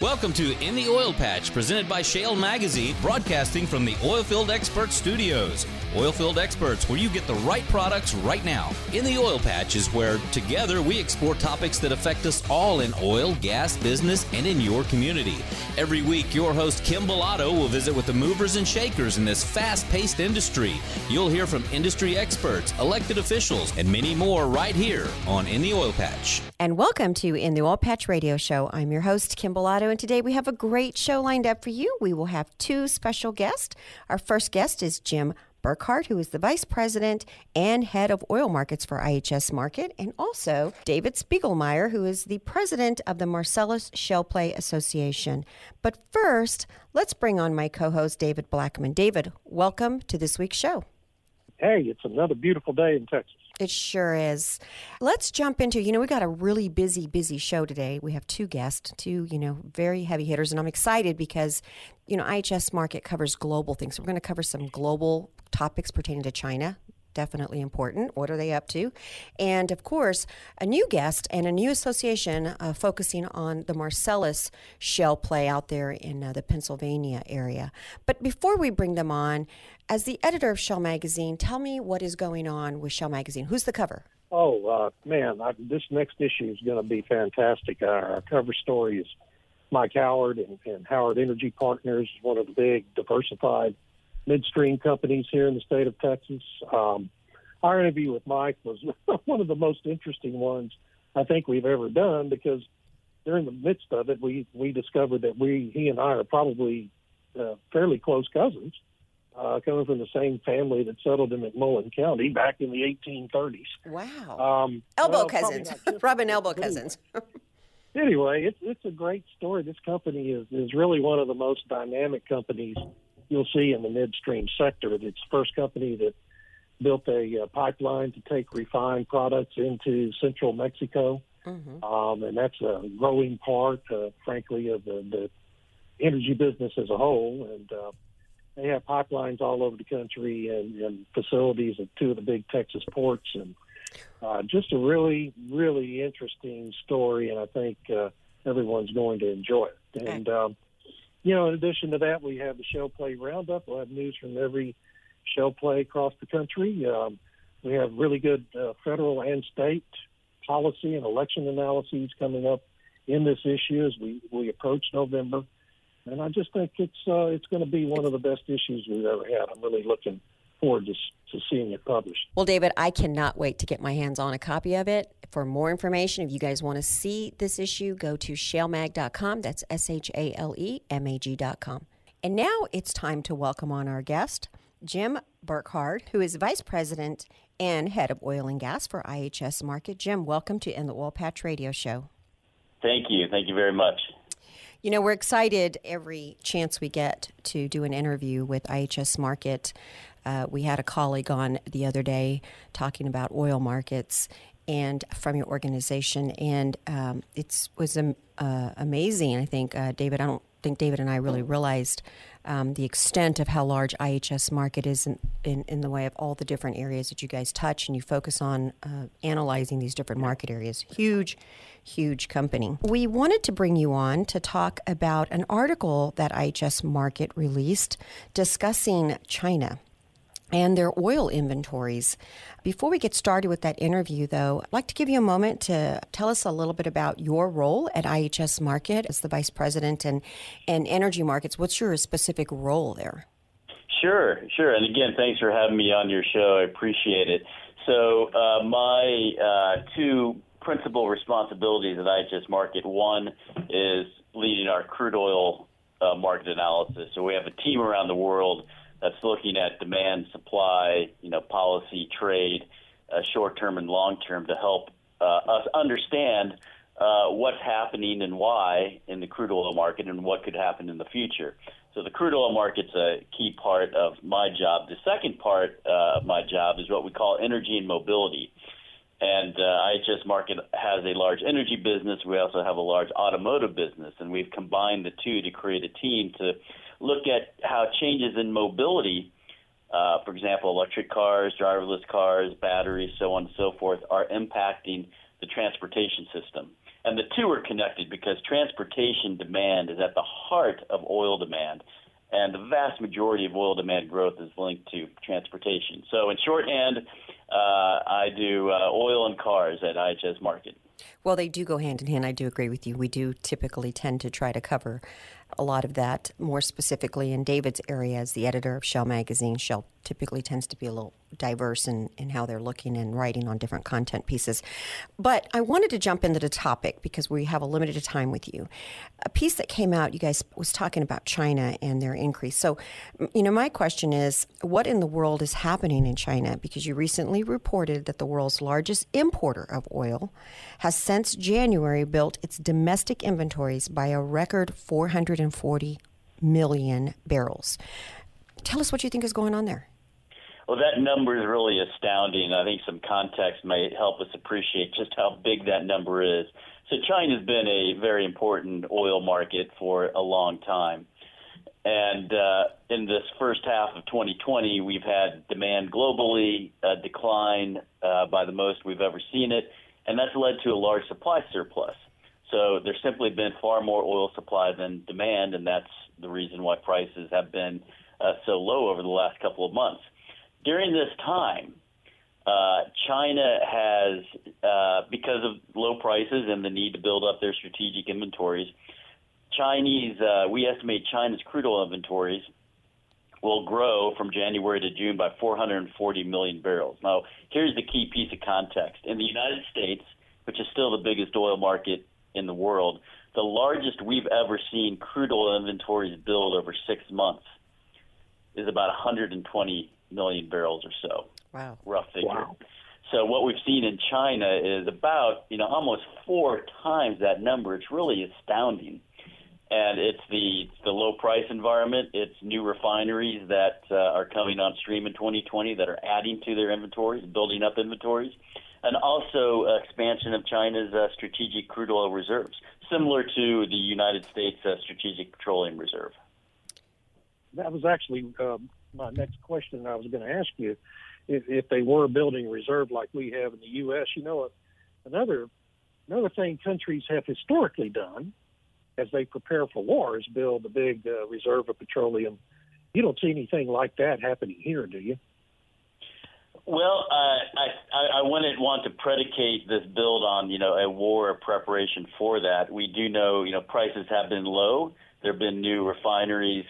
Welcome to In the Oil Patch, presented by Shale Magazine, broadcasting from the Oilfield Expert Studios. Oilfield Experts, where you get the right products right now. In the Oil Patch is where, together, we explore topics that affect us all in oil, gas, business, and in your community. Every week, your host, Kim Bellotto, will visit with the movers and shakers in this fast paced industry. You'll hear from industry experts, elected officials, and many more right here on In the Oil Patch. And welcome to In the Oil Patch Radio Show. I'm your host, Kim Bellotto, and today we have a great show lined up for you. We will have two special guests. Our first guest is Jim Burkhard, who is the Vice President and Head of Oil Markets for IHS Markit, and also David Spigelmyer, who is the President of the Marcellus Shale Play Association. But first, let's bring on my co host, David Blackman. David, welcome to this week's show. Hey, it's another beautiful day in Texas. It sure is. Let's jump into, you know, we got a really busy, busy show today. We have two guests, two, you know, very heavy hitters, and I'm excited because, you know, IHS Markit covers global things. We're going to cover some global topics pertaining to China. Definitely important. What are they up to? And of course, a new guest and a new association uh, focusing on the Marcellus shale play out there in uh, the Pennsylvania area. But before we bring them on, as the editor of Shale Magazine, tell me what is going on with Shale Magazine. Who's the cover? Oh, uh, man, I, this next issue is going to be fantastic. Our, our, cover story is Mike Howard and, and Howard Energy Partners, one of the big diversified midstream companies here in the state of Texas. Um, our interview with Mike was one of the most interesting ones I think we've ever done because during the midst of it, we we discovered that we he and I are probably uh, fairly close cousins uh, coming from the same family that settled in McMullen County back in the 1830s. Wow. Um, elbow well, cousins, Robin elbow cousins. anyway, it's it's a great story. This company is is really one of the most dynamic companies you'll see in the midstream sector. It's the first company that built a uh, pipeline to take refined products into central Mexico. Mm-hmm. Um, and that's a growing part, uh, frankly, of the, the energy business as a whole. And uh, they have pipelines all over the country and, and facilities at two of the big Texas ports, and uh, just a really, really interesting story. And I think uh, everyone's going to enjoy it. And um, you know, in addition to that, we have the shale play roundup. We'll have news from every shale play across the country. Um, we have really good uh, federal and state policy and election analyses coming up in this issue as we, we approach November and I just think it's uh, it's going to be one of the best issues we've ever had. I'm really looking forward to, to seeing it published. Well, David, I cannot wait to get my hands on a copy of it. For more information, if you guys want to see this issue, go to shalemag.com. That's S H A L E M A G.com. And now it's time to welcome on our guest, Jim Burkhard, who is Vice President and Head of Oil and Gas for IHS Markit. Jim, welcome to In the Oil Patch Radio Show. Thank you. Thank you very much. You know, we're excited every chance we get to do an interview with IHS Markit. Uh, we had a colleague on the other day talking about oil markets and from your organization, and um, it was um, uh, amazing. I think, uh, David, I don't think David and I really realized um, the extent of how large IHS Markit is in, in, in, the way of all the different areas that you guys touch and you focus on uh, analyzing these different market areas. Huge, huge company. We wanted to bring you on to talk about an article that IHS Markit released discussing China and their oil inventories. Before we get started with that interview, though, I'd like to give you a moment to tell us a little bit about your role at IHS Markit as the Vice President and, and Energy Markets. What's your specific role there? Sure, sure. And again, thanks for having me on your show. I appreciate it. So, uh, my uh, two principal responsibilities at IHS Markit one is leading our crude oil uh, market analysis. So, we have a team around the world that's looking at demand, supply, you know, policy, trade, uh, short term and long term to help uh, us understand uh, what's happening and why in the crude oil market and what could happen in the future. So the crude oil market's a key part of my job. The second part uh, of my job is what we call energy and mobility. And uh, IHS Markit has a large energy business. We also have a large automotive business, and we've combined the two to create a team to look at how changes in mobility, uh, for example, electric cars, driverless cars, batteries, so on and so forth, are impacting the transportation system. And the two are connected because transportation demand is at the heart of oil demand. And the vast majority of oil demand growth is linked to transportation. So, in shorthand, uh, I do uh, oil and cars at IHS Markit. Well, they do go hand in hand. I do agree with you. We do typically tend to try to cover a lot of that more specifically in David's area as the editor of Shale Magazine. Shale typically tends to be a little diverse in, in how they're looking and writing on different content pieces. But I wanted to jump into the topic because we have a limited time with you. A piece that came out, you guys was talking about China and their increase. So, you know, my question is what in the world is happening in China? Because you recently reported that the world's largest importer of oil has since January built its domestic inventories by a record 440 million barrels. Tell us what you think is going on there. Well, that number is really astounding. I think some context may help us appreciate just how big that number is. So, China's been a very important oil market for a long time. And uh, in this first half of 2020, we've had demand globally uh, decline uh, by the most we've ever seen it, and that's led to a large supply surplus. So there's simply been far more oil supply than demand, and that's the reason why prices have been uh, so low over the last couple of months. During this time, uh, China has, uh, because of low prices and the need to build up their strategic inventories, Chinese, uh, we estimate China's crude oil inventories will grow from January to June by 440 million barrels. Now, here's the key piece of context. In the United States, which is still the biggest oil market in the world, the largest we've ever seen crude oil inventories build over six months is about 120 million barrels or so. Wow. Rough figure. Wow. So what we've seen in China is about, you know, almost four times that number. It's really astounding. And it's the the low price environment. It's new refineries that uh, are coming on stream in 2020 that are adding to their inventories, building up inventories, and also uh, expansion of China's uh, strategic crude oil reserves, similar to the United States uh, Strategic Petroleum Reserve. That was actually uh, my next question I was going to ask you. If, if they were building a reserve like we have in the U.S., you know, another another thing countries have historically done as they prepare for war is build a big uh, reserve of petroleum. You don't see anything like that happening here, do you? Well, uh, I, I wouldn't want to predicate this build on, you know, a war or preparation for that. We do know, you know, prices have been low. There have been new refineries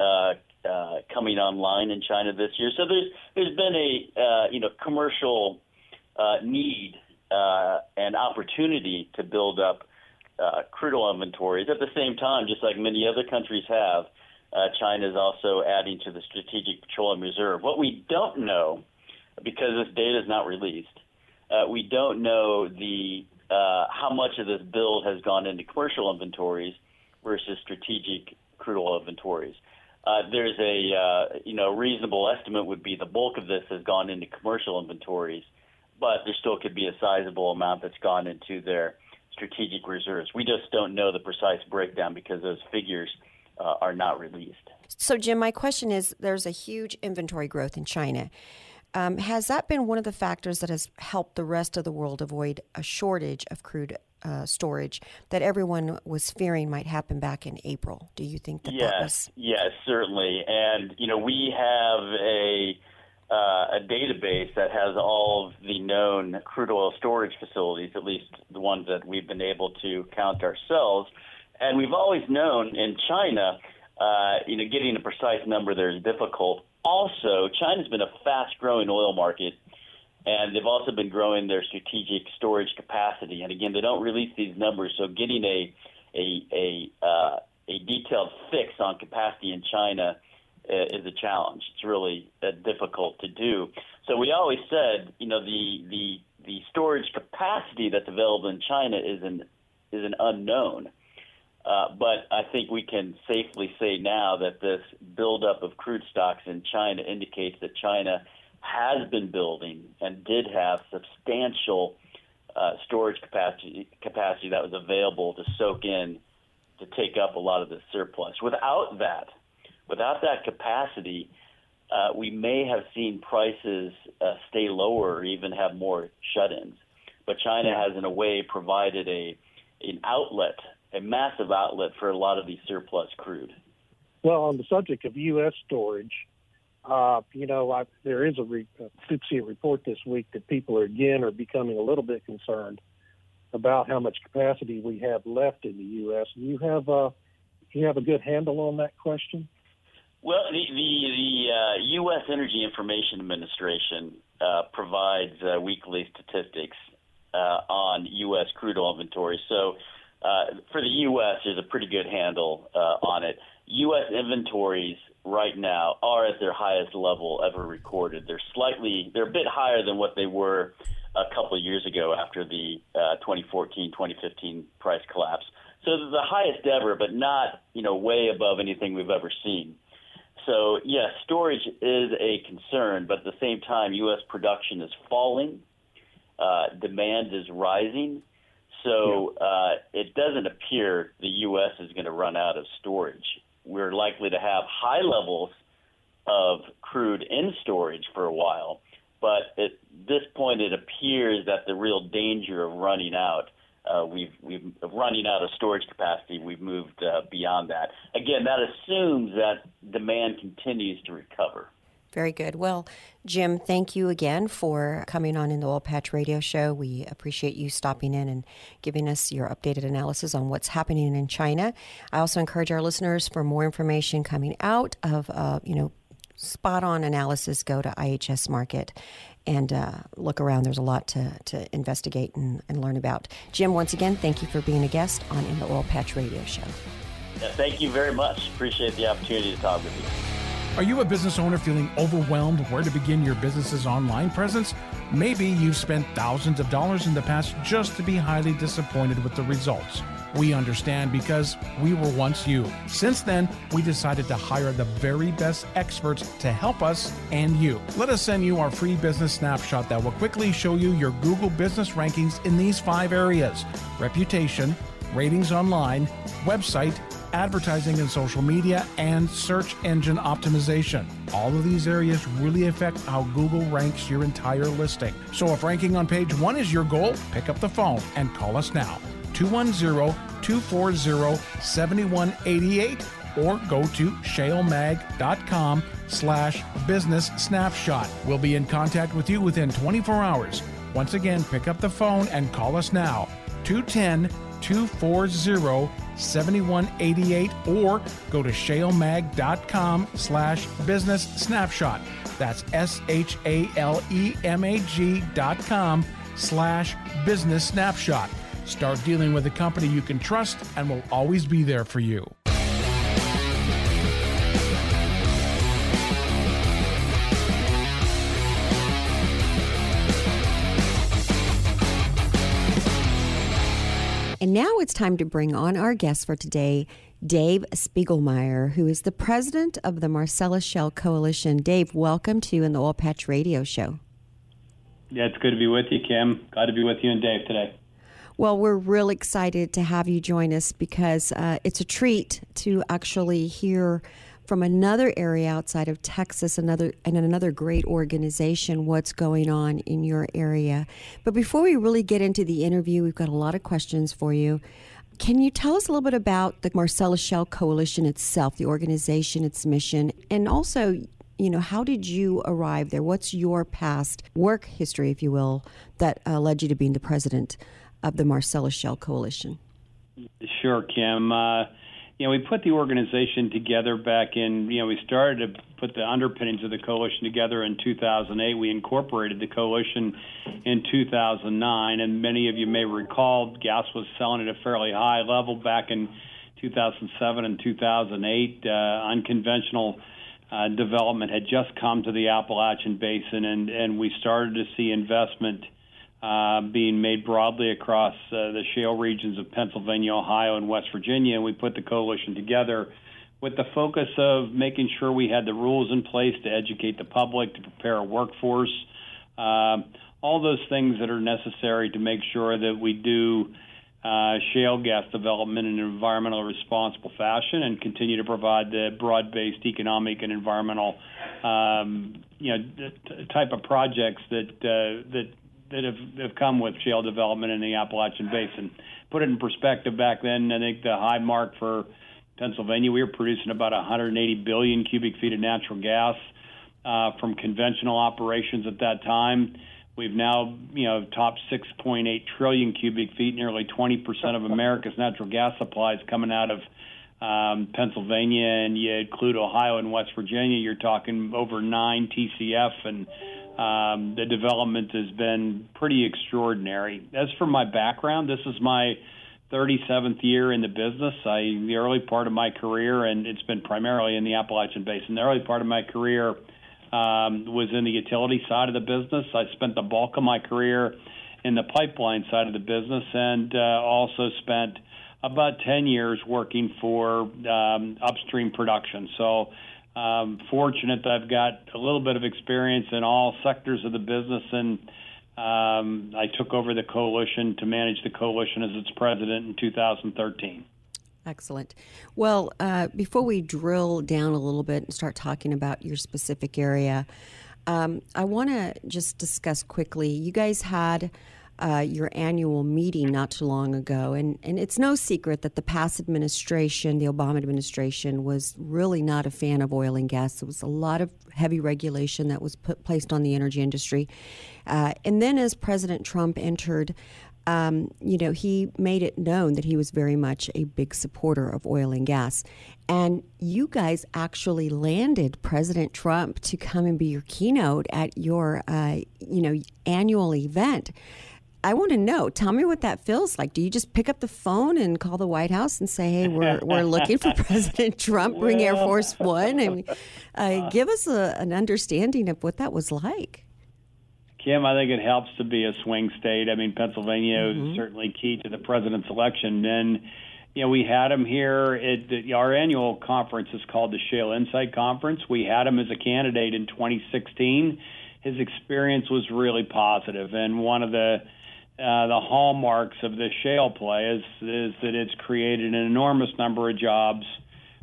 uh, uh, coming online in China this year. So there's there's been a uh, you know commercial uh, need uh, and opportunity to build up uh, crude oil inventories. At the same time, just like many other countries have, uh, China is also adding to the Strategic Petroleum Reserve. What we don't know, because this data is not released, uh, we don't know the uh, how much of this build has gone into commercial inventories versus strategic crude oil inventories. Uh, there's a uh, you know reasonable estimate would be the bulk of this has gone into commercial inventories, but there still could be a sizable amount that's gone into their strategic reserves. We just don't know the precise breakdown because those figures uh, are not released. So, Jim, my question is: There's a huge inventory growth in China. Um, has that been one of the factors that has helped the rest of the world avoid a shortage of crude uh, storage that everyone was fearing might happen back in April. Do you think that yes, that was? Yes, certainly. And you know, we have a uh, a database that has all of the known crude oil storage facilities, at least the ones that we've been able to count ourselves. And we've always known in China, uh, you know, getting a precise number there is difficult. Also, China's been a fast-growing oil market and they've also been growing their strategic storage capacity. And again, they don't release these numbers, so getting a a a, uh, a detailed fix on capacity in China uh, is a challenge. It's really uh, difficult to do. So we always said, you know, the the the storage capacity that's available in China is an is an unknown. Uh, but I think we can safely say now that this buildup of crude stocks in China indicates that China has been building and did have substantial uh, storage capacity capacity that was available to soak in to take up a lot of the surplus. Without that, without that capacity, uh, we may have seen prices uh, stay lower or even have more shut-ins. But China has, in a way, provided a an outlet, a massive outlet for a lot of these surplus crude. Well, on the subject of U.S. storage, uh, you know, I, there is a, re, a a report this week that people are again are becoming a little bit concerned about how much capacity we have left in the U.S. Do you have uh, you have a good handle on that question? Well, the the, the uh, U.S. Energy Information Administration uh, provides uh, weekly statistics uh, on U.S. crude oil inventory. So, uh, for the U.S., there's a pretty good handle uh, on it. U.S. inventories right now are at their highest level ever recorded. They're slightly, they're a bit higher than what they were a couple of years ago after the uh, 2014, 2015 price collapse. So the highest ever, but not, you know, way above anything we've ever seen. So yes, storage is a concern, but at the same time, U.S. production is falling, uh, demand is rising. So uh, it doesn't appear the U.S. is going to run out of storage we're likely to have high levels of crude in storage for a while. But at this point, it appears that the real danger of running out, uh, we've, we've running out of storage capacity. We've moved uh, beyond that. Again, that assumes that demand continues to recover. Very good. Well, Jim, thank you again for coming on in the Oil Patch Radio Show. We appreciate you stopping in and giving us your updated analysis on what's happening in China. I also encourage our listeners for more information coming out of, uh, you know, spot on analysis. Go to IHS Markit and uh, look around. There's a lot to, to investigate and, and learn about. Jim, once again, thank you for being a guest on In the Oil Patch Radio Show. Yeah, thank you very much. Appreciate the opportunity to talk with you. Are you a business owner feeling overwhelmed where to begin your business's online presence? Maybe you've spent thousands of dollars in the past just to be highly disappointed with the results. We understand because we were once you. Since then, we decided to hire the very best experts to help us and you. Let us send you our free business snapshot that will quickly show you your Google business rankings in these five areas reputation, ratings online, website, advertising and social media, and search engine optimization. All of these areas really affect how Google ranks your entire listing. So if ranking on page one is your goal, pick up the phone and call us now. 210 240 7188 or go to shalemag.com slash business snapshot. We'll be in contact with you within 24 hours. Once again, pick up the phone and call us now. 210 240 7188 or go to shalemag.com slash business snapshot. That's S-H-A-L-E-M-A-G dot com slash business snapshot. Start dealing with a company you can trust and will always be there for you. Now it's time to bring on our guest for today, Dave Spigelmyer, who is the president of the Marcellus Shale Coalition. Dave, welcome to in the Oil Patch Radio Show. Yeah, it's good to be with you, Kim. Glad to be with you and Dave today. Well, we're really excited to have you join us because uh, it's a treat to actually hear from another area outside of Texas, another and another great organization, what's going on in your area. But before we really get into the interview, we've got a lot of questions for you. Can you tell us a little bit about the Marcellus Shale Coalition itself, the organization, its mission, and also, you know, how did you arrive there? What's your past work history, if you will, that uh, led you to being the president of the Marcellus Shale Coalition? Sure, Kim. Uh, you know, we put the organization together back in, you know, we started to put the underpinnings of the coalition together in 2008. We incorporated the coalition in 2009, and many of you may recall gas was selling at a fairly high level back in 2007 and 2008. Uh, unconventional uh, development had just come to the Appalachian Basin, and, and we started to see investment uh, being made broadly across uh, the shale regions of Pennsylvania, Ohio, and West Virginia. And we put the coalition together with the focus of making sure we had the rules in place to educate the public, to prepare a workforce, uh, all those things that are necessary to make sure that we do uh, shale gas development in an environmentally responsible fashion and continue to provide the broad-based economic and environmental, um, you know, type of projects that uh, that that have, have come with shale development in the Appalachian Basin. Put it in perspective, back then, I think the high mark for Pennsylvania, we were producing about 180 billion cubic feet of natural gas uh, from conventional operations at that time. We've now, you know, topped 6.8 trillion cubic feet. Nearly 20% of America's natural gas supply is coming out of um, Pennsylvania, and you include Ohio and West Virginia. You're talking over nine TCF, and um, the development has been pretty extraordinary. As for my background, this is my 37th year in the business. I the early part of my career, and it's been primarily in the Appalachian Basin. The early part of my career um, was in the utility side of the business. I spent the bulk of my career in the pipeline side of the business, and uh, also spent about 10 years working for um, upstream production. So. Um, fortunate that I've got a little bit of experience in all sectors of the business and um, I took over the coalition to manage the coalition as its president in 2013. Excellent. Well, uh, before we drill down a little bit and start talking about your specific area, um, I want to just discuss quickly. You guys had uh, your annual meeting not too long ago, and, and it's no secret that the past administration, the Obama administration, was really not a fan of oil and gas. There was a lot of heavy regulation that was put placed on the energy industry, uh, and then as President Trump entered. Um, you know, he made it known that he was very much a big supporter of oil and gas. And you guys actually landed President Trump to come and be your keynote at your, uh, you know, annual event. I want to know. Tell me what that feels like. Do you just pick up the phone and call the White House and say, "Hey, we're we're looking for President Trump. Bring well, Air Force One." I mean, uh, give us a, an understanding of what that was like. Kim, I think it helps to be a swing state. I mean, Pennsylvania mm-hmm. is certainly key to the president's election. And you know, we had him here. At, our annual conference is called the Shale Insight Conference. We had him as a candidate in 2016. His experience was really positive, and one of the uh, the hallmarks of this shale play is, is that it's created an enormous number of jobs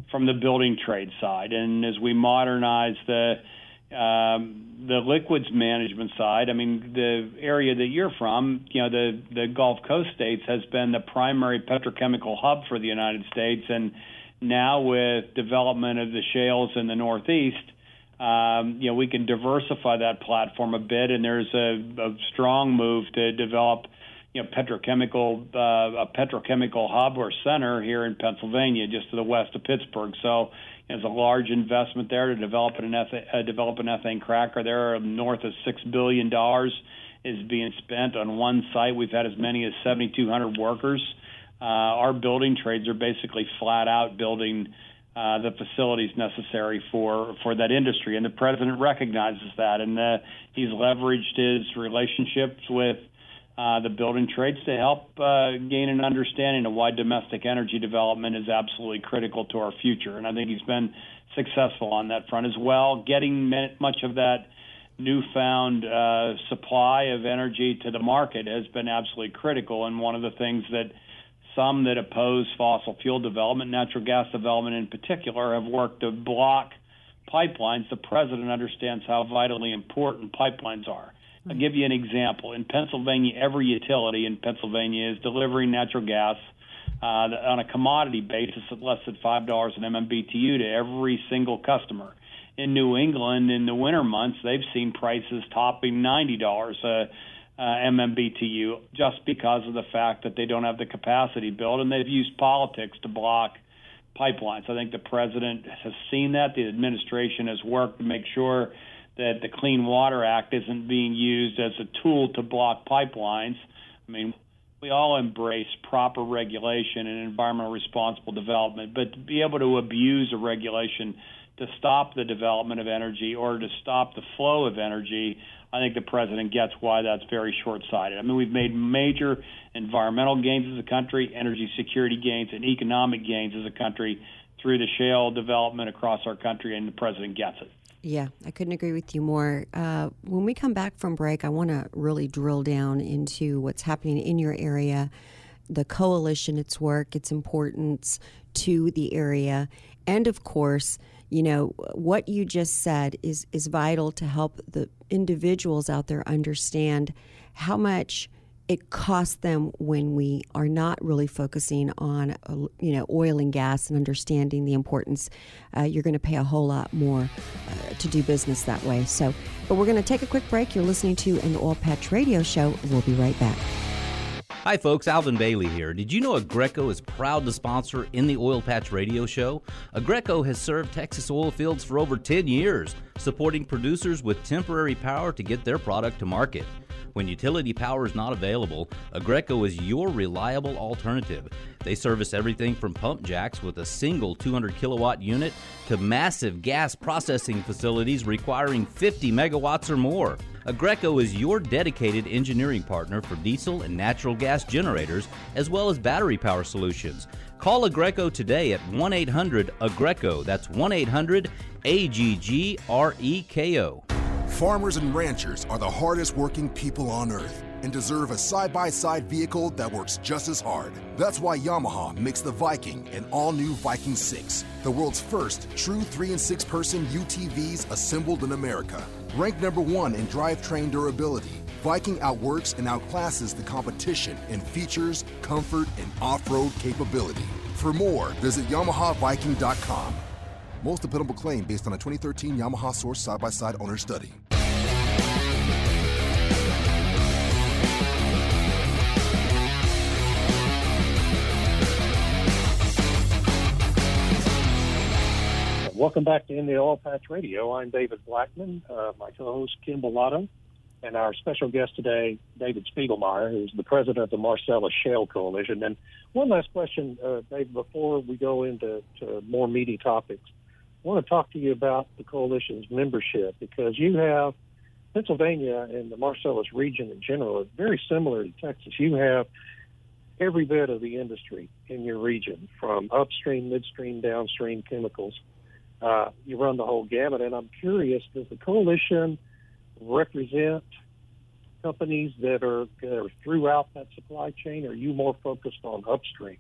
from the building trade side. And as we modernize the um, the liquids management side, I mean, the area that you're from, you know, the the Gulf Coast states has been the primary petrochemical hub for the United States, and now with development of the shales in the Northeast, um, you know, we can diversify that platform a bit, and there's a, a strong move to develop, you know, petrochemical uh, a petrochemical hub or center here in Pennsylvania, just to the west of Pittsburgh. So there's a large investment there to develop an eth- uh, develop an ethane cracker. There, north of six billion dollars is being spent on one site. We've had as many as 7,200 workers. Uh, our building trades are basically flat out building uh, the facilities necessary for for that industry, and the president recognizes that, and uh, he's leveraged his relationships with uh, the building trades to help uh, gain an understanding of why domestic energy development is absolutely critical to our future, and I think he's been successful on that front as well, getting much of that newfound uh, supply of energy to the market has been absolutely critical, and one of the things that some that oppose fossil fuel development, natural gas development in particular, have worked to block pipelines. The president understands how vitally important pipelines are. I'll give you an example. In Pennsylvania, every utility in Pennsylvania is delivering natural gas uh, on a commodity basis at less than $5 an MMBTU to every single customer. In New England, in the winter months, they've seen prices topping $90 a uh, MMBTU just because of the fact that they don't have the capacity built, and they've used politics to block pipelines. I think the president has seen that. The administration has worked to make sure that the Clean Water Act isn't being used as a tool to block pipelines. I mean, we all embrace proper regulation and environmental responsible development, but to be able to abuse a regulation to stop the development of energy or to stop the flow of energy, I think the president gets why that's very short sighted. I mean, we've made major environmental gains as a country, energy security gains, and economic gains as a country through the shale development across our country, and the president gets it. Yeah, I couldn't agree with you more. Uh, when we come back from break, I want to really drill down into what's happening in your area, the coalition, its work, its importance to the area, and of course, you know, what you just said is is vital to help the individuals out there understand how much it costs them when we are not really focusing on you know oil and gas and understanding the importance uh, you're going to pay a whole lot more uh, to do business that way. So but we're going to take a quick break. You're listening to an oil patch radio show. We'll be right back Hi, folks. Alvin Bailey here. Did you know Aggreko is proud to sponsor in the Oil Patch Radio Show? Aggreko has served Texas oil fields for over 10 years, supporting producers with temporary power to get their product to market. When utility power is not available, Aggreko is your reliable alternative. They service everything from pump jacks with a single 200 kilowatt unit to massive gas processing facilities requiring 50 megawatts or more. Aggreko is your dedicated engineering partner for diesel and natural gas generators, as well as battery power solutions. Call Aggreko today at 1 800 Aggreko. That's 1 800 A G G R E K O. Farmers and ranchers are the hardest working people on earth and deserve a side by side vehicle that works just as hard. That's why Yamaha makes the Viking an all new Viking 6, the world's first true 3 and 6 person UTVs assembled in America. Ranked number one in drivetrain durability, Viking outworks and outclasses the competition in features, comfort, and off road capability. For more, visit YamahaViking.com. Most dependable claim based on a 2013 Yamaha Source side by side owner study. Welcome back to In the Oil Patch Radio. I'm David Blackman, uh, my co-host Kim Bellotto, and our special guest today, David Spigelmyer, who's the president of the Marcellus Shale Coalition. And one last question, uh, before we go into more meaty topics. I want to talk to you about the coalition's membership because you have Pennsylvania and the Marcellus region in general are very similar to Texas. You have every bit of the industry in your region, from upstream, midstream, downstream chemicals uh, you run the whole gamut. And I'm curious, does the coalition represent companies that are, that are throughout that supply chain? Or are you more focused on upstream?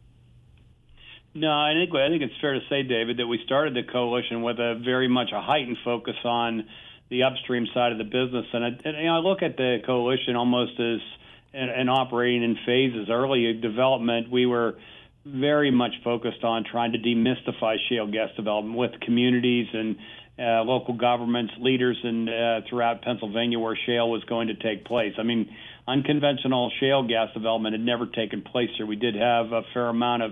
No, I think I think it's fair to say, David, that we started the coalition with a very much a heightened focus on the upstream side of the business, and I, and, you know, I look at the coalition almost as an, operating in phases. Early development, we were very much focused on trying to demystify shale gas development with communities and uh, local governments, leaders, and uh, throughout Pennsylvania where shale was going to take place. I mean, unconventional shale gas development had never taken place here. We did have a fair amount of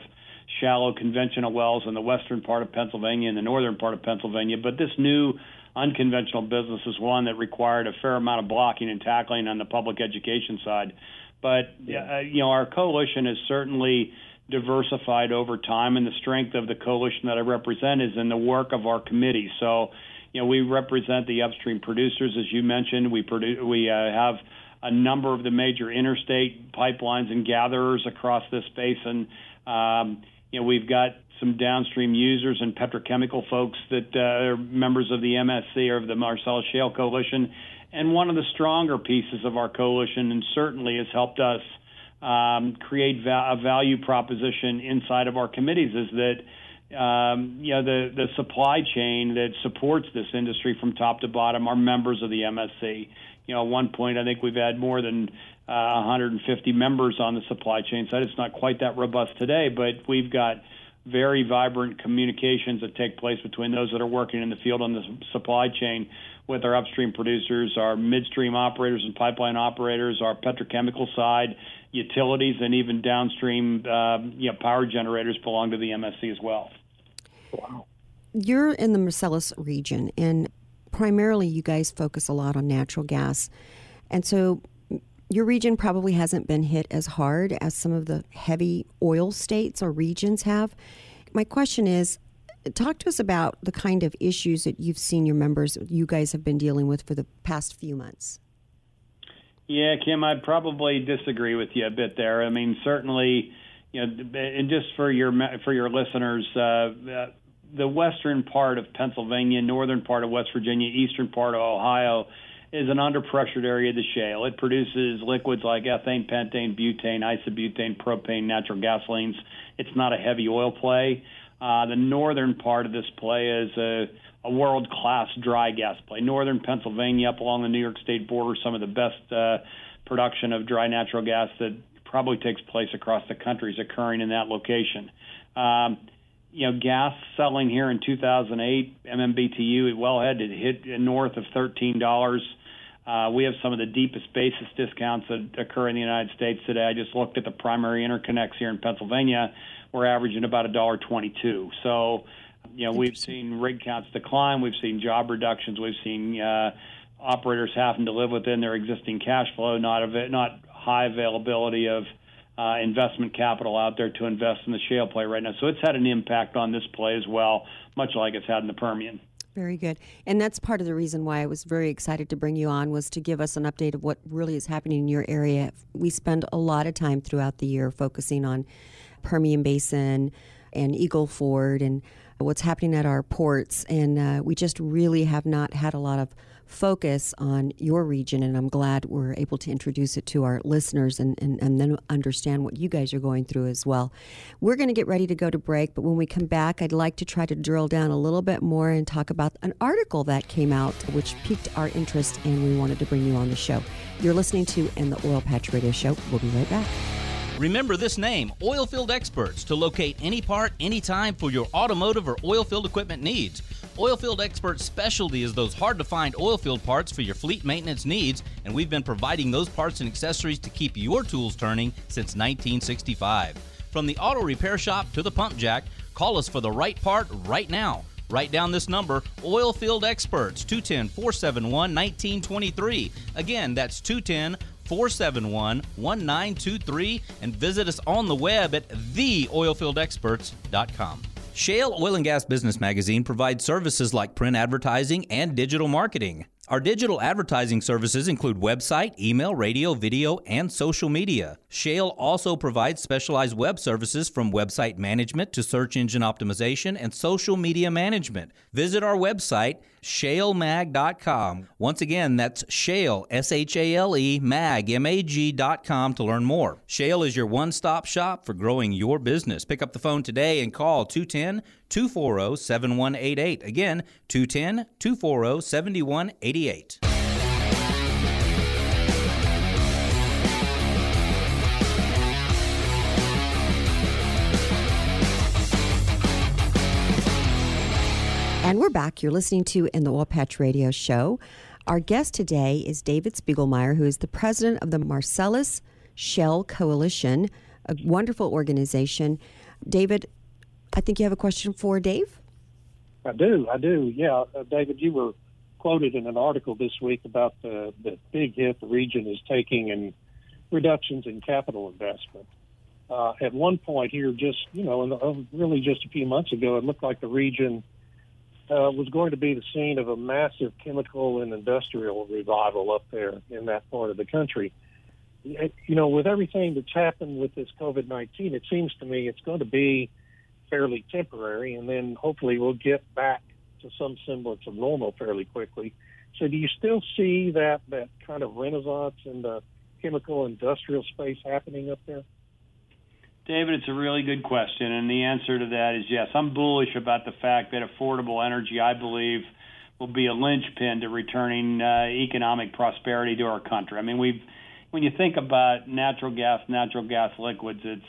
shallow conventional wells in the western part of Pennsylvania and the northern part of Pennsylvania, but this new unconventional business is one that required a fair amount of blocking and tackling on the public education side. But uh, you know, our coalition is certainly diversified over time, and the strength of the coalition that I represent is in the work of our committee. So, you know, we represent the upstream producers, as you mentioned. We produce, we uh, have a number of the major interstate pipelines and gatherers across this basin. Um, you know, we've got some downstream users and petrochemical folks that uh, are members of the MSC or of the Marcellus Shale Coalition. And one of the stronger pieces of our coalition, and certainly has helped us um, create va- a value proposition inside of our committees is that um, you know the the supply chain that supports this industry from top to bottom are members of the MSC. You know, at one point I think we've had more than uh, 150 members on the supply chain side. It's not quite that robust today, but we've got very vibrant communications that take place between those that are working in the field on the supply chain with our upstream producers, our midstream operators and pipeline operators, our petrochemical side, utilities, and even downstream uh, you know, power generators belong to the MSC as well. Wow. You're in the Marcellus region, and primarily you guys focus a lot on natural gas. And so your region probably hasn't been hit as hard as some of the heavy oil states or regions have. My question is talk to us about the kind of issues that you've seen your members, you guys have been dealing with for the past few months. Yeah, Kim, I'd probably disagree with you a bit there. I mean, certainly, you know, and just for your for your listeners, uh, the western part of Pennsylvania, northern part of West Virginia, eastern part of Ohio is an underpressured area of the shale. It produces liquids like ethane, pentane, butane, isobutane, propane, natural gasolines. It's not a heavy oil play. Uh, the northern part of this play is a, a world class dry gas play. Northern Pennsylvania, up along the New York State border, some of the best uh, production of dry natural gas that probably takes place across the country is occurring in that location. Um, you know, gas selling here in 2008, MMBTU at Wellhead it hit north of $13. Uh, we have some of the deepest basis discounts that occur in the United States today. I just looked at the primary interconnects here in Pennsylvania. We're averaging about $1.22. So, you know, we've seen rig counts decline. We've seen job reductions. We've seen uh, operators having to live within their existing cash flow, not av- not high availability of uh, investment capital out there to invest in the shale play right now. So it's had an impact on this play as well, much like it's had in the Permian. Very good. And that's part of the reason why I was very excited to bring you on was to give us an update of what really is happening in your area. We spend a lot of time throughout the year focusing on Permian Basin and Eagle Ford and what's happening at our ports. And uh, we just really have not had a lot of focus on your region, and I'm glad we're able to introduce it to our listeners and, and, and then understand what you guys are going through as well. We're going to get ready to go to break, but when we come back, I'd like to try to drill down a little bit more and talk about an article that came out which piqued our interest, and we wanted to bring you on the show. You're listening to And the Oil Patch Radio Show. We'll be right back. Remember this name, Oilfield Experts, to locate any part, anytime for your automotive or oilfield equipment needs. Oilfield Experts' specialty is those hard to find oilfield parts for your fleet maintenance needs, and we've been providing those parts and accessories to keep your tools turning since 1965. From the auto repair shop to the pump jack, call us for the right part right now. Write down this number Oilfield Experts, 210 471 1923. Again, that's 210 471 1923 and visit us on the web at theoilfieldexperts.com. Shale Oil and Gas Business Magazine provides services like print advertising and digital marketing. Our digital advertising services include website, email, radio, video, and social media. Shale also provides specialized web services from website management to search engine optimization and social media management. Visit our website, shalemag.com. Once again, that's shale, S H A L E, mag, M A G.com to learn more. Shale is your one stop shop for growing your business. Pick up the phone today and call 210 240 7188. Again, 210 240 7188. And we're back. You're listening to In the Oil Patch Radio Show. Our guest today is David Spigelmyer, who is the president of the Marcellus Shale Coalition, a wonderful organization. David, I think you have a question for Dave. I do. I do. Yeah, uh, David, you were quoted in an article this week about the, the big hit the region is taking in reductions in capital investment. Uh, at one point here, just you know, in the, uh, really just a few months ago, it looked like the region uh, was going to be the scene of a massive chemical and industrial revival up there in that part of the country. You know, with everything that's happened with this COVID 19, it seems to me it's going to be fairly temporary, and then hopefully we'll get back to some semblance of normal fairly quickly. So, do you still see that, that kind of renaissance in the chemical industrial space happening up there? David, it's a really good question, and the answer to that is yes. I'm bullish about the fact that affordable energy, I believe, will be a linchpin to returning uh, economic prosperity to our country. I mean, we've when you think about natural gas, natural gas liquids, it's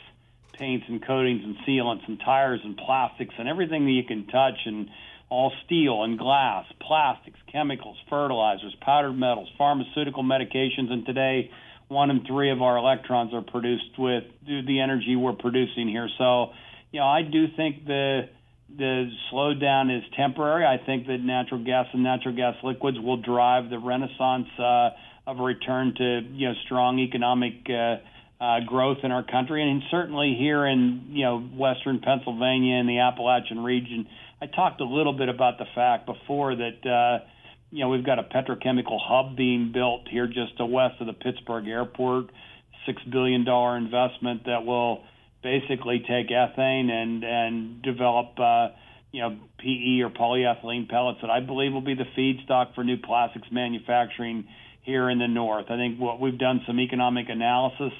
paints and coatings and sealants and tires and plastics and everything that you can touch and all steel and glass, plastics, chemicals, fertilizers, powdered metals, pharmaceutical medications, and today one in three of our electrons are produced with the energy we're producing here. So, you know, I do think the the slowdown is temporary. I think that natural gas and natural gas liquids will drive the renaissance uh, of a return to you know strong economic uh, uh, growth in our country, and certainly here in you know western Pennsylvania and the Appalachian region. I talked a little bit about the fact before that. Uh, you know, we've got a petrochemical hub being built here just to west of the Pittsburgh airport, six billion dollar investment that will basically take ethane and and develop uh, you know PE or polyethylene pellets that I believe will be the feedstock for new plastics manufacturing here in the north. I think what we've done some economic analysis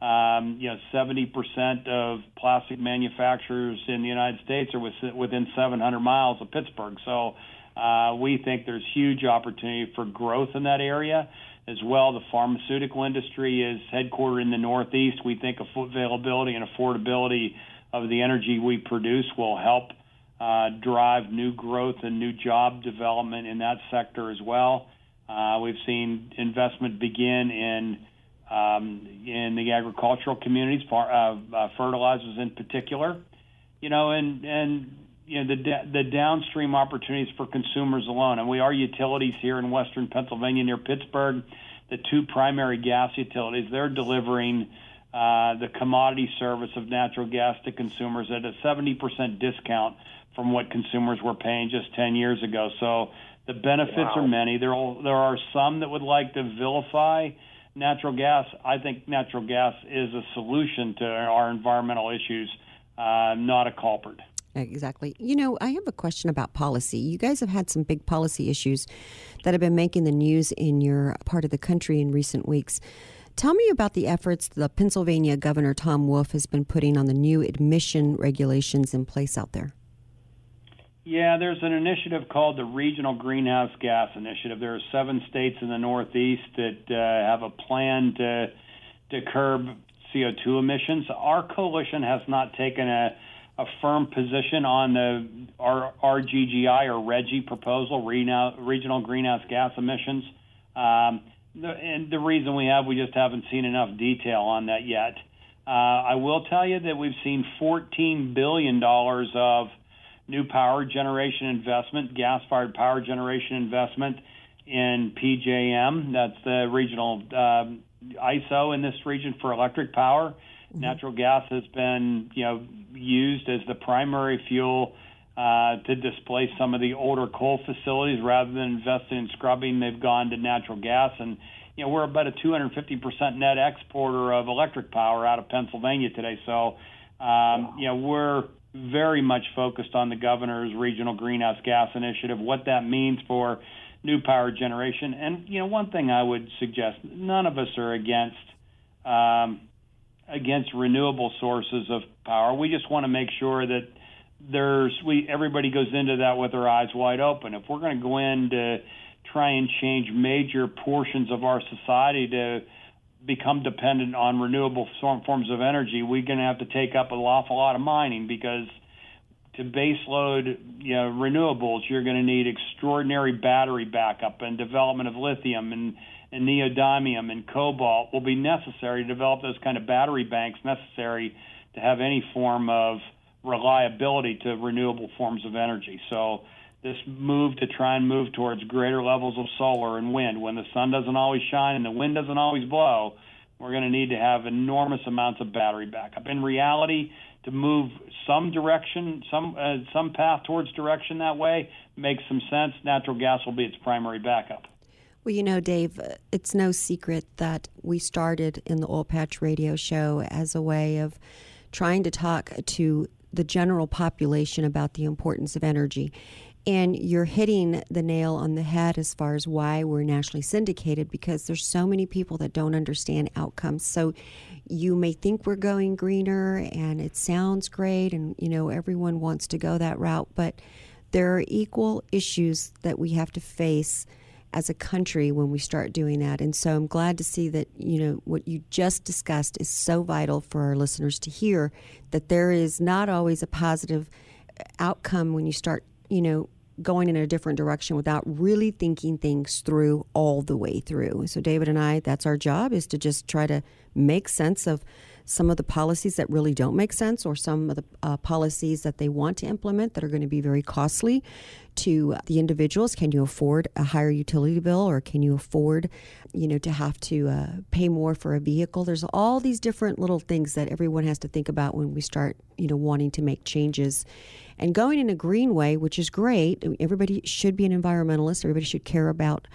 Um, you know, 70% of plastic manufacturers in the United States are within 700 miles of Pittsburgh. So uh, we think there's huge opportunity for growth in that area as well. The pharmaceutical industry is headquartered in the Northeast. We think availability and affordability of the energy we produce will help uh, drive new growth and new job development in that sector as well. Uh, we've seen investment begin in um, in the agricultural communities, uh, uh, fertilizers in particular. You know, and and you know the the downstream opportunities for consumers alone. And we are utilities here in Western Pennsylvania near Pittsburgh. The two primary gas utilities they're delivering uh, the commodity service of natural gas to consumers at a 70% discount from what consumers were paying just 10 years ago. So the benefits wow. are many. There there are some that would like to vilify natural gas. I think natural gas is a solution to our environmental issues, uh, not a culprit. Exactly. You know, I have a question about policy. You guys have had some big policy issues that have been making the news in your part of the country in recent weeks. Tell me about the efforts the Pennsylvania Governor Tom Wolf has been putting on the new admission regulations in place out there. Yeah, there's an initiative called the Regional Greenhouse Gas Initiative. There are seven states in the Northeast that uh, have a plan to to curb CO2 emissions. Our coalition has not taken a, a firm position on the our RGGI or RGGI proposal, regional greenhouse gas emissions. Um, and the reason we have, we just haven't seen enough detail on that yet. Uh, I will tell you that we've seen $14 billion of new power generation investment, gas fired power generation investment in PJM. That's the regional um, ISO in this region for electric power. Mm-hmm. Natural gas has been, you know, used as the primary fuel uh, to displace some of the older coal facilities. Rather than investing in scrubbing, they've gone to natural gas. And, you know, we're about a 250% net exporter of electric power out of Pennsylvania today. So, um, you know, we're very much focused on the governor's regional greenhouse gas initiative, what that means for new power generation. And, you know, one thing I would suggest none of us are against. Um, against renewable sources of power. We just want to make sure that there's we everybody goes into that with their eyes wide open. If we're going to go in to try and change major portions of our society to become dependent on renewable forms of energy, we're going to have to take up an awful lot of mining because to baseload you know, renewables, you're going to need extraordinary battery backup and development of lithium and, and neodymium and cobalt will be necessary to develop those kind of battery banks necessary to have any form of reliability to renewable forms of energy. So this move to try and move towards greater levels of solar and wind when the sun doesn't always shine and the wind doesn't always blow, we're going to need to have enormous amounts of battery backup. In reality, to move some direction, some uh, some path towards direction that way makes some sense. Natural gas will be its primary backup. Well, you know, Dave, it's no secret that we started in the Oil Patch Radio Show as a way of trying to talk to the general population about the importance of energy. And you're hitting the nail on the head as far as why we're nationally syndicated because there's so many people that don't understand outcomes. So you may think we're going greener and it sounds great and you know everyone wants to go that route, but there are equal issues that we have to face as a country when we start doing that. And so I'm glad to see that, you know, what you just discussed is so vital for our listeners to hear that there is not always a positive outcome when you start, you know, going in a different direction without really thinking things through all the way through. So David and I, that's our job is to just try to make sense of some of the policies that really don't make sense or some of the uh, policies that they want to implement that are going to be very costly to the individuals. Can you afford a higher utility bill or can you afford, you know, to have to uh, pay more for a vehicle? There's all these different little things that everyone has to think about when we start, you know, wanting to make changes. And going in a green way, which is great. Everybody should be an environmentalist. Everybody should care about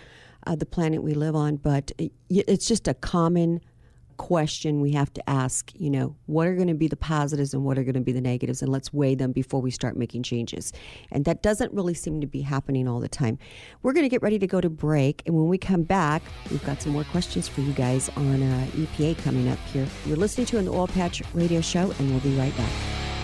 uh, the planet we live on, but it's just a common question we have to ask, you know, what are going to be the positives and what are going to be the negatives, and let's weigh them before we start making changes. And that doesn't really seem to be happening all the time. We're going to get ready to go to break, and when we come back, we've got some more questions for you guys on uh, EPA coming up here. You're listening to an Oil Patch Radio Show, and we'll be right back.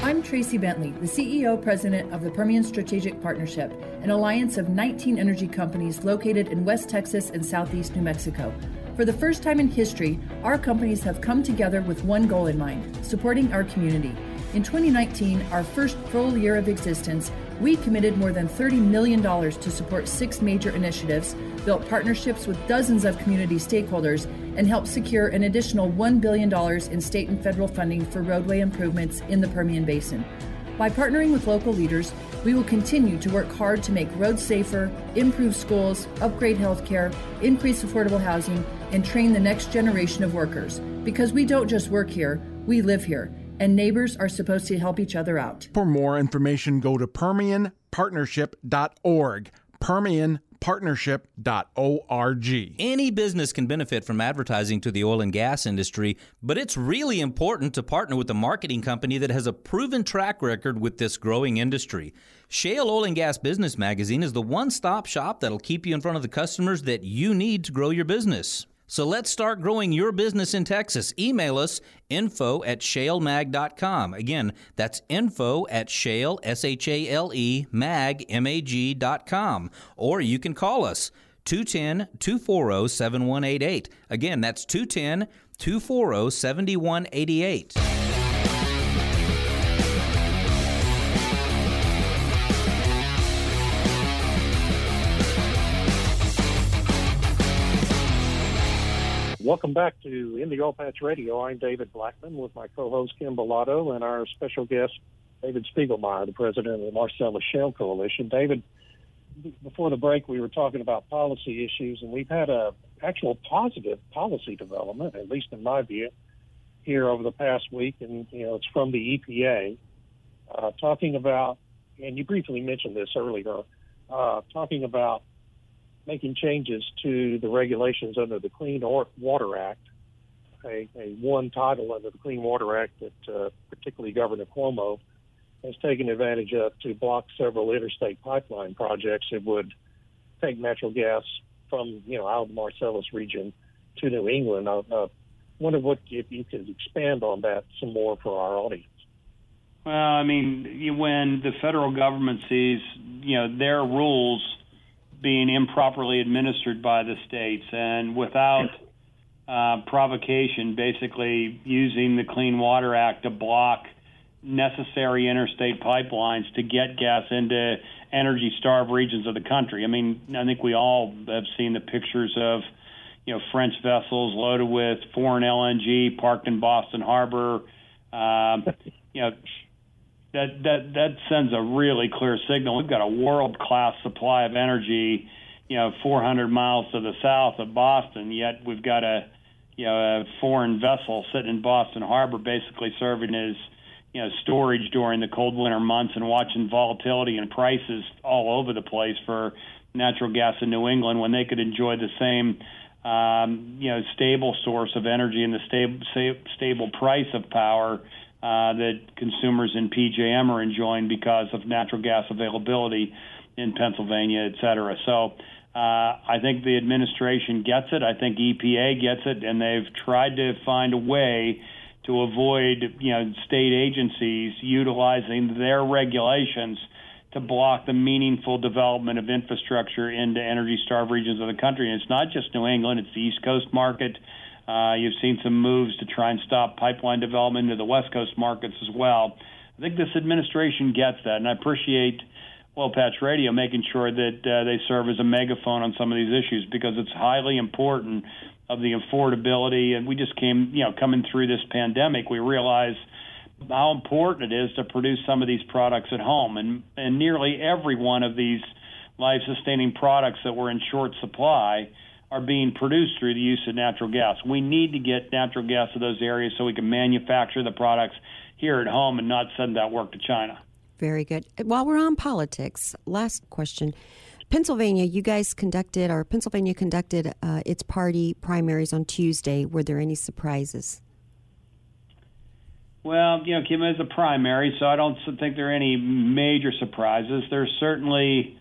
I'm Tracee Bentley, the CEO president of the Permian Strategic Partnership, an alliance of 19 energy companies located in West Texas and Southeast New Mexico. For the first time in history, our companies have come together with one goal in mind supporting our community. In 2019, our first full year of existence, we committed more than $30 million to support six major initiatives, built partnerships with dozens of community stakeholders, and helped secure an additional $1 billion in state and federal funding for roadway improvements in the Permian Basin. By partnering with local leaders, we will continue to work hard to make roads safer, improve schools, upgrade healthcare, increase affordable housing, and train the next generation of workers. Because we don't just work here, we live here, and neighbors are supposed to help each other out. For more information, go to PermianPartnership.org. Permian partnership.org. Any business can benefit from advertising to the oil and gas industry, but it's really important to partner with a marketing company that has a proven track record with this growing industry. Shale Oil and Gas Business Magazine is the one stop shop that'll keep you in front of the customers that you need to grow your business. So let's start growing your business in Texas. Email us info at shalemag.com. Again, that's info at shale, S H A L E, mag, M A G.com. Or you can call us 210 240 7188. Again, that's 210 240 7188. Welcome back to In the Oil Patch Radio. I'm David Blackman with my co-host Kim Bellotto and our special guest David Spigelmyer, the president of the Marcellus Shale Coalition. David, before the break, we were talking about policy issues, and we've had a actual positive policy development, at least in my view, here over the past week, and you know it's from the EPA, uh, talking about, and you briefly mentioned this earlier, uh, talking about making changes to the regulations under the Clean Water Act, a, a one title under the Clean Water Act that uh, particularly Governor Cuomo has taken advantage of to block several interstate pipeline projects that would take natural gas from you know out of the Marcellus region to New England. I wonder what if you could expand on that some more for our audience. Well, I mean, when the federal government sees you know their rules being improperly administered by the states and without uh, provocation, basically using the Clean Water Act to block necessary interstate pipelines to get gas into energy starved regions of the country. I mean, I think we all have seen the pictures of, you know, French vessels loaded with foreign LNG parked in Boston Harbor. Um, you know, that that that sends a really clear signal. We've got a world class supply of energy, you know, 400 miles to the south of Boston. Yet we've got a you know a foreign vessel sitting in Boston Harbor, basically serving as you know storage during the cold winter months and watching volatility and prices all over the place for natural gas in New England when they could enjoy the same um, you know stable source of energy and the stable stable price of power uh, that consumers in PJM are enjoying because of natural gas availability in Pennsylvania, et cetera. So uh, I think the administration gets it. I think EPA gets it, and they've tried to find a way to avoid, you know, state agencies utilizing their regulations to block the meaningful development of infrastructure into energy-starved regions of the country. And it's not just New England; it's the East Coast market. Uh, you've seen some moves to try and stop pipeline development into the West Coast markets as well. I think this administration gets that, and I appreciate Oil Patch Radio making sure that uh, they serve as a megaphone on some of these issues because it's highly important of the affordability. And we just came, you know, coming through this pandemic, we realized how important it is to produce some of these products at home, and and nearly every one of these life-sustaining products that were in short supply are being produced through the use of natural gas. We need to get natural gas to those areas so we can manufacture the products here at home and not send that work to China. Very good. While we're on politics, last question. Pennsylvania, you guys conducted, or Pennsylvania conducted uh, its party primaries on Tuesday. Were there any surprises? Well, you know, Kim is a primary, so I don't think there are any major surprises. There's certainly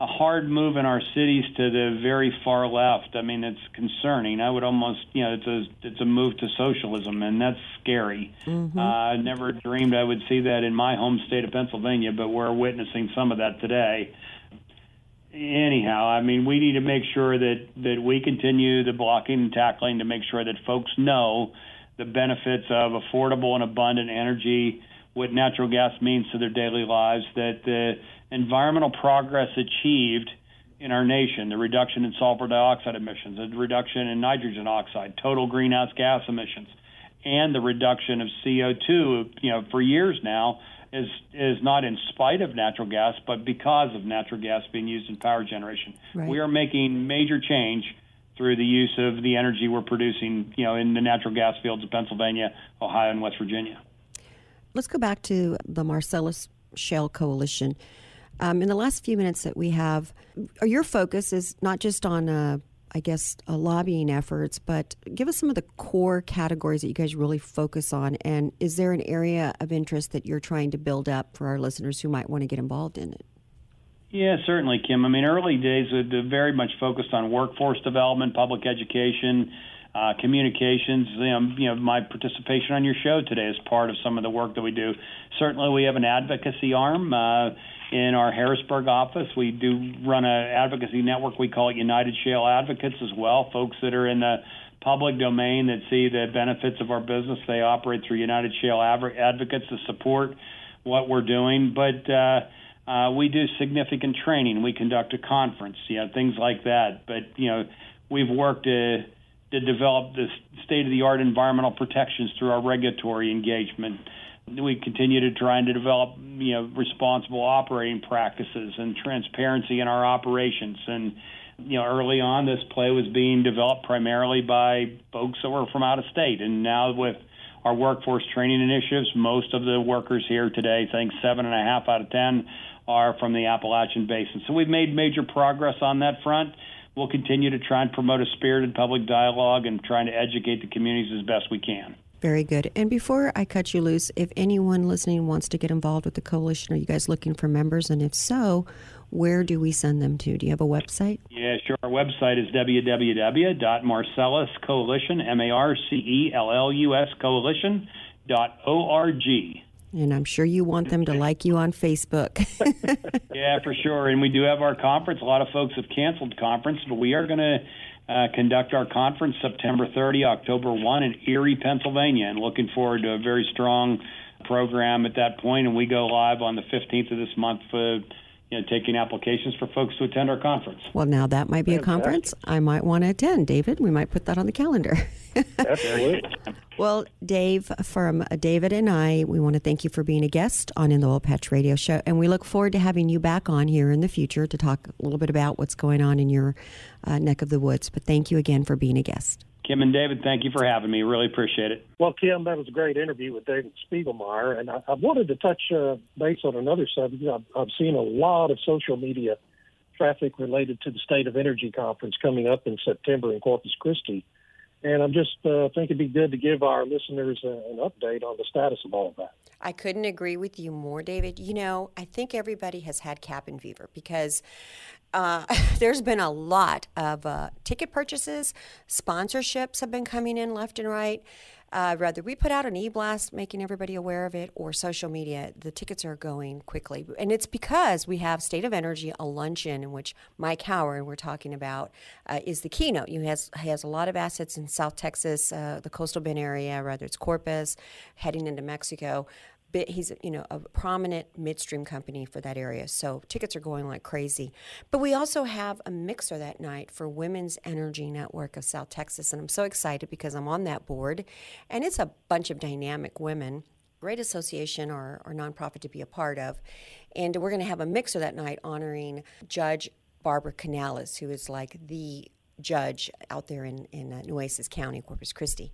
a hard move in our cities to the very far left. I mean, it's concerning. I would almost, you know, it's a it's a move to socialism, and that's scary. Mm-hmm. Uh, I never dreamed I would see that in my home state of Pennsylvania, but we're witnessing some of that today. Anyhow, I mean, we need to make sure that that we continue the blocking and tackling to make sure that folks know the benefits of affordable and abundant energy, what natural gas means to their daily lives, that the environmental progress achieved in our nation, the reduction in sulfur dioxide emissions, the reduction in nitrogen oxide, total greenhouse gas emissions, and the reduction of CO2, you know, for years now is is not in spite of natural gas, but because of natural gas being used in power generation. Right. We are making major change through the use of the energy we're producing, you know, in the natural gas fields of Pennsylvania, Ohio, and West Virginia. Let's go back to the Marcellus Shale Coalition. Um, in the last few minutes that we have, your focus is not just on, uh, I guess, uh, lobbying efforts, but give us some of the core categories that you guys really focus on. And is there an area of interest that you're trying to build up for our listeners who might want to get involved in it? Yeah, certainly, Kim. I mean, early days were very much focused on workforce development, public education, uh, communications. You know, you know, my participation on your show today is part of some of the work that we do. Certainly, we have an advocacy arm. Uh, in our Harrisburg office. We do run an advocacy network. We call it United Shale Advocates as well. Folks that are in the public domain that see the benefits of our business, they operate through United Shale Advocates to support what we're doing. But uh, uh, we do significant training. We conduct a conference, you know, things like that. But you know, we've worked to to develop this state of the art environmental protections through our regulatory engagement we continue to try and to develop you know responsible operating practices and transparency in our operations. And you know early on this play was being developed primarily by folks that were from out of state. And now with our workforce training initiatives most of the workers here today I think seven and a half out of ten are from the Appalachian Basin. So we've made major progress on that front. We'll continue to try and promote a spirited public dialogue and trying to educate the communities as best we can very good. And before I cut you loose, if anyone listening wants to get involved with the coalition, are you guys looking for members? And if so, where do we send them to? Do you have a website? Yeah, sure. Our website is www.marcelluscoalition, M-A-R-C-E-L-L-U-S coalition dot O-R-G. And I'm sure you want them to like you on Facebook. yeah, for sure. And we do have our conference. A lot of folks have canceled conference, but we are going to uh, conduct our conference September 30, October 1 in Erie, Pennsylvania, and looking forward to a very strong program at that point. And we go live on the 15th of this month for you know, taking applications for folks to attend our conference. Well, now that might be a conference I might want to attend, David. We might put that on the calendar. Absolutely. well, Dave, from David and I, we want to thank you for being a guest on In the Oil Patch Radio Show, and we look forward to having you back on here in the future to talk a little bit about what's going on in your uh, neck of the woods. But thank you again for being a guest. Kim and David, thank you for having me. Really appreciate it. Well, Kim, that was a great interview with David Spigelmyer, and I, I wanted to touch uh, base on another subject. I've, I've seen a lot of social media traffic related to the State of Energy conference coming up in September in Corpus Christi, and I'm just uh, think it'd be good to give our listeners an update on the status of all of that. I couldn't agree with you more, David. You know, I think everybody has had cabin fever because uh, there's been a lot of uh, ticket purchases, sponsorships have been coming in left and right. Uh, whether we put out an e-blast making everybody aware of it or social media, the tickets are going quickly, and it's because we have State of Energy, a luncheon in which Mike Howard, we're talking about, uh, is the keynote. He has he has a lot of assets in South Texas, uh, the coastal bend area, whether it's Corpus, heading into Mexico he's you know a prominent midstream company for that area. So tickets are going like crazy. But we also have a mixer that night for women's energy network of south texas. And i'm so excited because i'm on that board. And it's a bunch of dynamic women great association or, or nonprofit to be a part of. And we're going to have a mixer that night honoring judge barbara canales who is like the judge out there in, in uh, nueces county corpus christi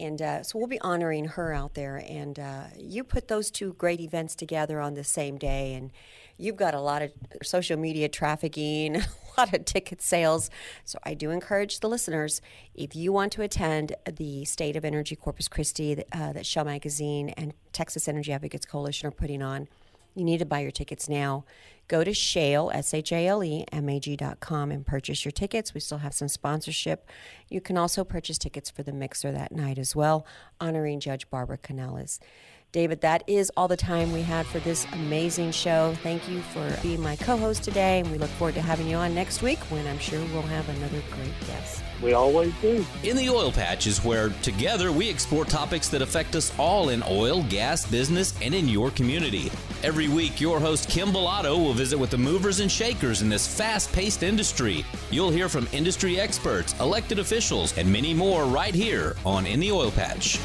And uh, so we'll be honoring her out there. And uh, you put those two great events together on the same day, and you've got a lot of social media trafficking, a lot of ticket sales. So I do encourage the listeners if you want to attend the State of Energy Corpus Christi uh, that Shale Magazine and Texas Energy Advocates Coalition are putting on, you need to buy your tickets now. Go to Shale, S H A L E, M A G.com and purchase your tickets. We still have some sponsorship. You can also purchase tickets for the mixer that night as well, honoring Judge Barbara Canales. David, that is all the time we had for this amazing show. Thank you for being my co host today, and we look forward to having you on next week when I'm sure we'll have another great guest. We always do. In the Oil Patch is where together we explore topics that affect us all in oil, gas, business, and in your community. Every week, your host Kim Bellotto will visit with the movers and shakers in this fast paced industry. You'll hear from industry experts, elected officials, and many more right here on In the Oil Patch.